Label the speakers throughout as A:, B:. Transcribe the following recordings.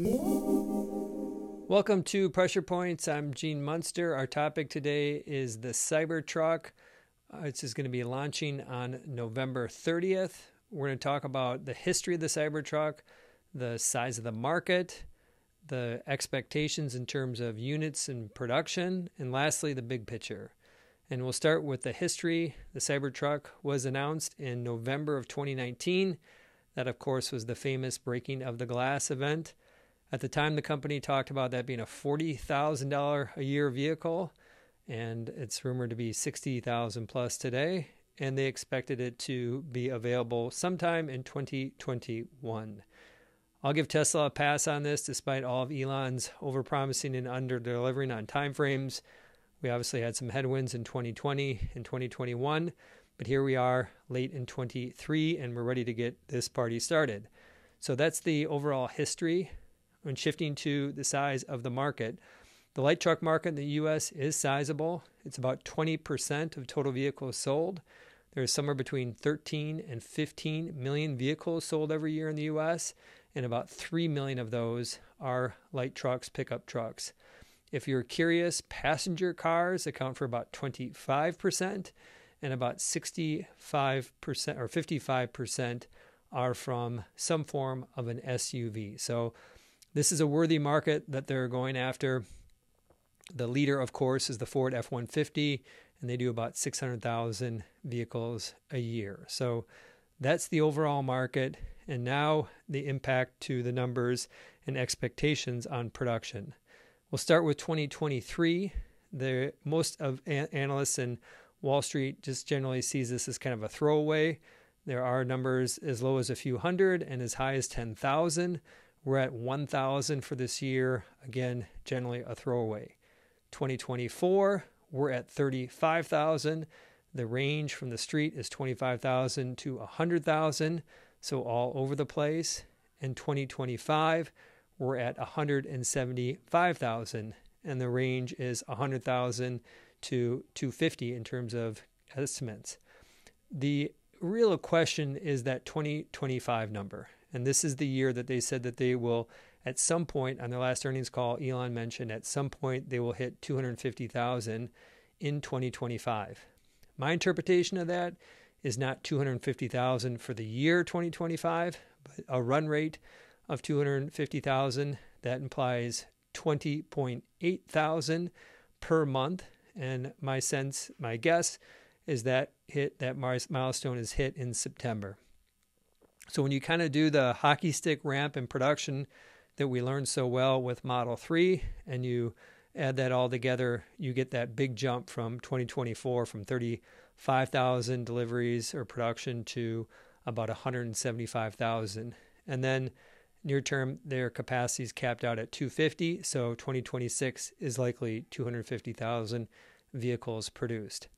A: Welcome to Pressure Points. I'm Gene Munster. Our topic today is the Cybertruck. Uh, this is going to be launching on November 30th. We're going to talk about the history of the Cybertruck, the size of the market, the expectations in terms of units and production, and lastly, the big picture. And we'll start with the history. The Cybertruck was announced in November of 2019. That, of course, was the famous breaking of the glass event. At the time, the company talked about that being a $40,000 a year vehicle, and it's rumored to be 60,000 plus today. And they expected it to be available sometime in 2021. I'll give Tesla a pass on this, despite all of Elon's overpromising and under delivering on timeframes. We obviously had some headwinds in 2020 and 2021, but here we are late in 23, and we're ready to get this party started. So that's the overall history when shifting to the size of the market, the light truck market in the US is sizable. It's about 20% of total vehicles sold. There's somewhere between 13 and 15 million vehicles sold every year in the US, and about 3 million of those are light trucks, pickup trucks. If you're curious, passenger cars account for about 25%, and about 65% or 55% are from some form of an SUV. So this is a worthy market that they're going after. The leader, of course, is the Ford F 150, and they do about 600,000 vehicles a year. So that's the overall market. And now the impact to the numbers and expectations on production. We'll start with 2023. The most of analysts and Wall Street just generally sees this as kind of a throwaway. There are numbers as low as a few hundred and as high as 10,000. We're at 1,000 for this year. Again, generally a throwaway. 2024, we're at 35,000. The range from the street is 25,000 to 100,000, so all over the place. In 2025, we're at 175,000, and the range is 100,000 to 250 in terms of estimates. The real question is that 2025 number. And this is the year that they said that they will, at some point on their last earnings call, Elon mentioned at some point they will hit 250,000 in 2025. My interpretation of that is not 250,000 for the year 2025, but a run rate of 250,000. That implies 20.8 thousand per month. And my sense, my guess, is that hit that milestone is hit in September. So when you kind of do the hockey stick ramp in production that we learned so well with Model 3 and you add that all together, you get that big jump from 2024 from 35,000 deliveries or production to about 175,000. And then near term, their capacity is capped out at 250. So 2026 is likely 250,000 vehicles produced.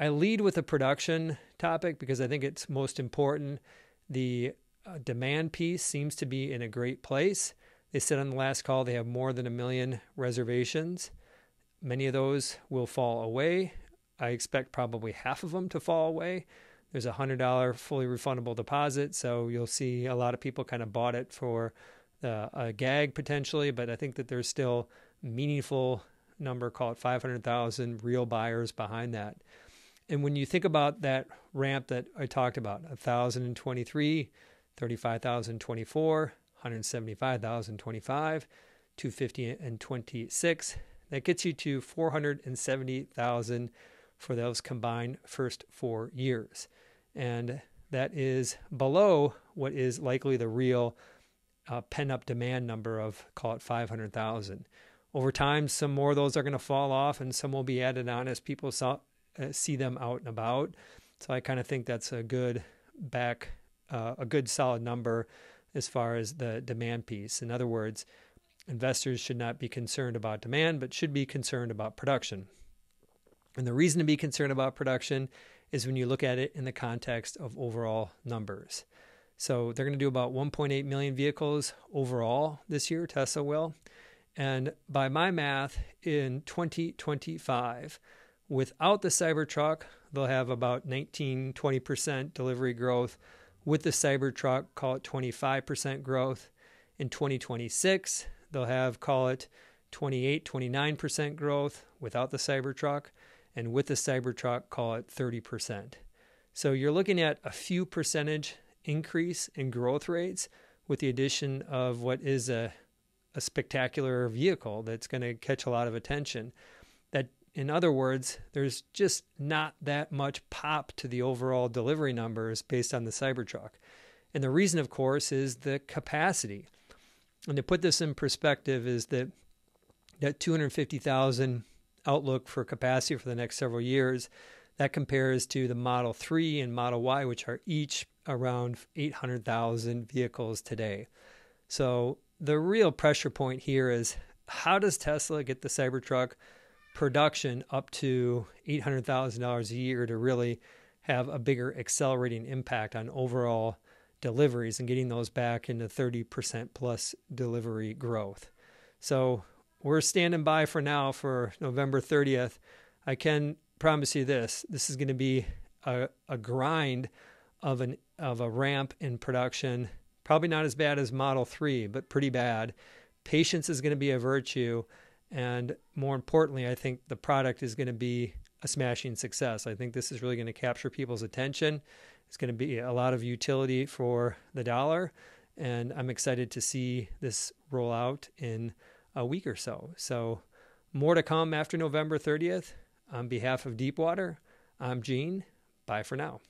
A: I lead with the production topic because I think it's most important the uh, demand piece seems to be in a great place. They said on the last call they have more than a million reservations. Many of those will fall away. I expect probably half of them to fall away. There's a $100 fully refundable deposit, so you'll see a lot of people kind of bought it for uh, a gag potentially, but I think that there's still meaningful number, call it 500,000 real buyers behind that. And when you think about that ramp that I talked about, 1,023, 35,024, 175,025, 250 and 26, that gets you to 470,000 for those combined first four years. And that is below what is likely the real uh, pent up demand number of, call it 500,000. Over time, some more of those are going to fall off and some will be added on as people saw, see them out and about. So I kind of think that's a good back, uh, a good solid number as far as the demand piece. In other words, investors should not be concerned about demand, but should be concerned about production. And the reason to be concerned about production is when you look at it in the context of overall numbers. So they're going to do about 1.8 million vehicles overall this year, Tesla will. And by my math, in 2025, Without the Cybertruck, they'll have about 19, 20% delivery growth. With the Cybertruck, call it 25% growth. In 2026, they'll have, call it 28, 29% growth without the Cybertruck, and with the Cybertruck, call it 30%. So you're looking at a few percentage increase in growth rates with the addition of what is a, a spectacular vehicle that's going to catch a lot of attention. In other words, there's just not that much pop to the overall delivery numbers based on the Cybertruck. And the reason, of course, is the capacity. And to put this in perspective, is that that 250,000 outlook for capacity for the next several years that compares to the Model 3 and Model Y, which are each around 800,000 vehicles today. So the real pressure point here is how does Tesla get the Cybertruck production up to $800,000 a year to really have a bigger accelerating impact on overall deliveries and getting those back into 30% plus delivery growth. So we're standing by for now for November 30th. I can promise you this this is going to be a, a grind of an of a ramp in production probably not as bad as model 3 but pretty bad patience is going to be a virtue and more importantly i think the product is going to be a smashing success. I think this is really going to capture people's attention. It's going to be a lot of utility for the dollar. And i'm excited to see this roll out in a week or so. So more to come after november 30th on behalf of Deepwater, I'm Gene. Bye for now.